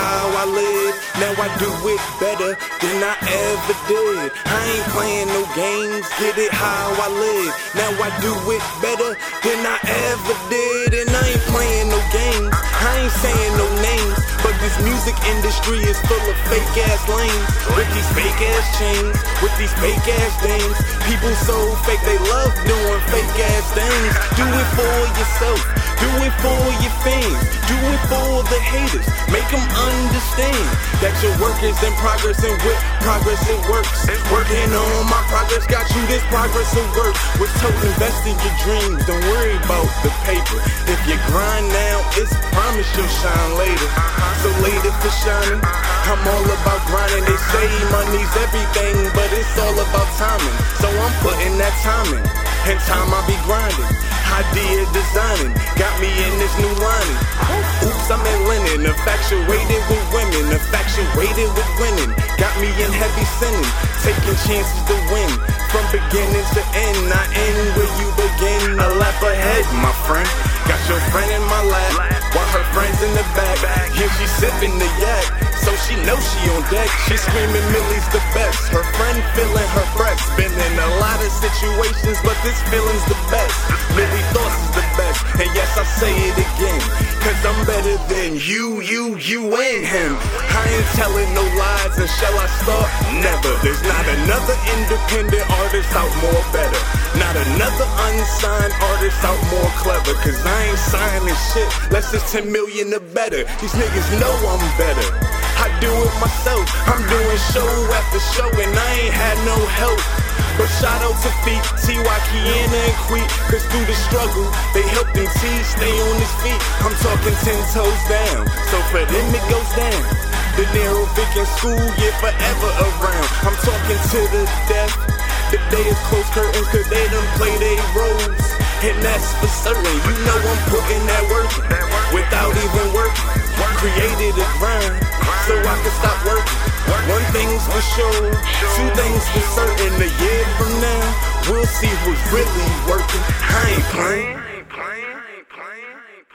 how I live. Now I do it better than I ever did. I ain't playing no games, get it how I live. Now I do it better than I ever did. And I ain't playing no games, I ain't saying no names. But this music industry is full of fake ass lanes. With these fake ass chains, with these fake ass things. People so fake, they love doing fake ass things. Do it for yourself, do it for your fans, do it for the haters. Make them understand that your work is in progress and with progress it works. Working on my progress got you this progress at work. Was told invest in your dreams, don't worry about the paper. If you grind now, it's promise you'll shine later. So later for shining, I'm all about grinding. They say money's everything, but it's all about timing. So I'm putting that time in, and time I be grinding. Idea designing, infatuated with winning. Got me in heavy sinning, taking chances to win. From beginning to end, I end where you begin. A lap ahead, my friend. Got your friend in my lap, while her friends in the back. Here she sipping the yak, so she knows she on deck. She screaming Millie's the best. Her friend feeling her breath. Been in a lot of situations, but this feeling's the best. Millie thoughts is the best, and yes, I say it again. Cause I'm than you, you, you, and him. I ain't telling no lies, and shall I start? Never. There's not another independent artist out more better. Not another unsigned artist out more clever. Cause I ain't signing shit, less than 10 million or better. These niggas know I'm better. I do it myself, I'm doing show after show, and I ain't had no help. But shout out to feet, T.Y. Kiana and Queet, cause through the struggle, they helped him T stay on his feet. I'm talking 10 toes down, so for them it goes down. The narrow Vic in school, yeah, forever around. I'm talking to the death. The day is close curtains, cause they done play they roles. And that's for certain, you know I'm putting that work thing's for sure, two things for certain. A year from now, we'll see who's really working. I ain't playing.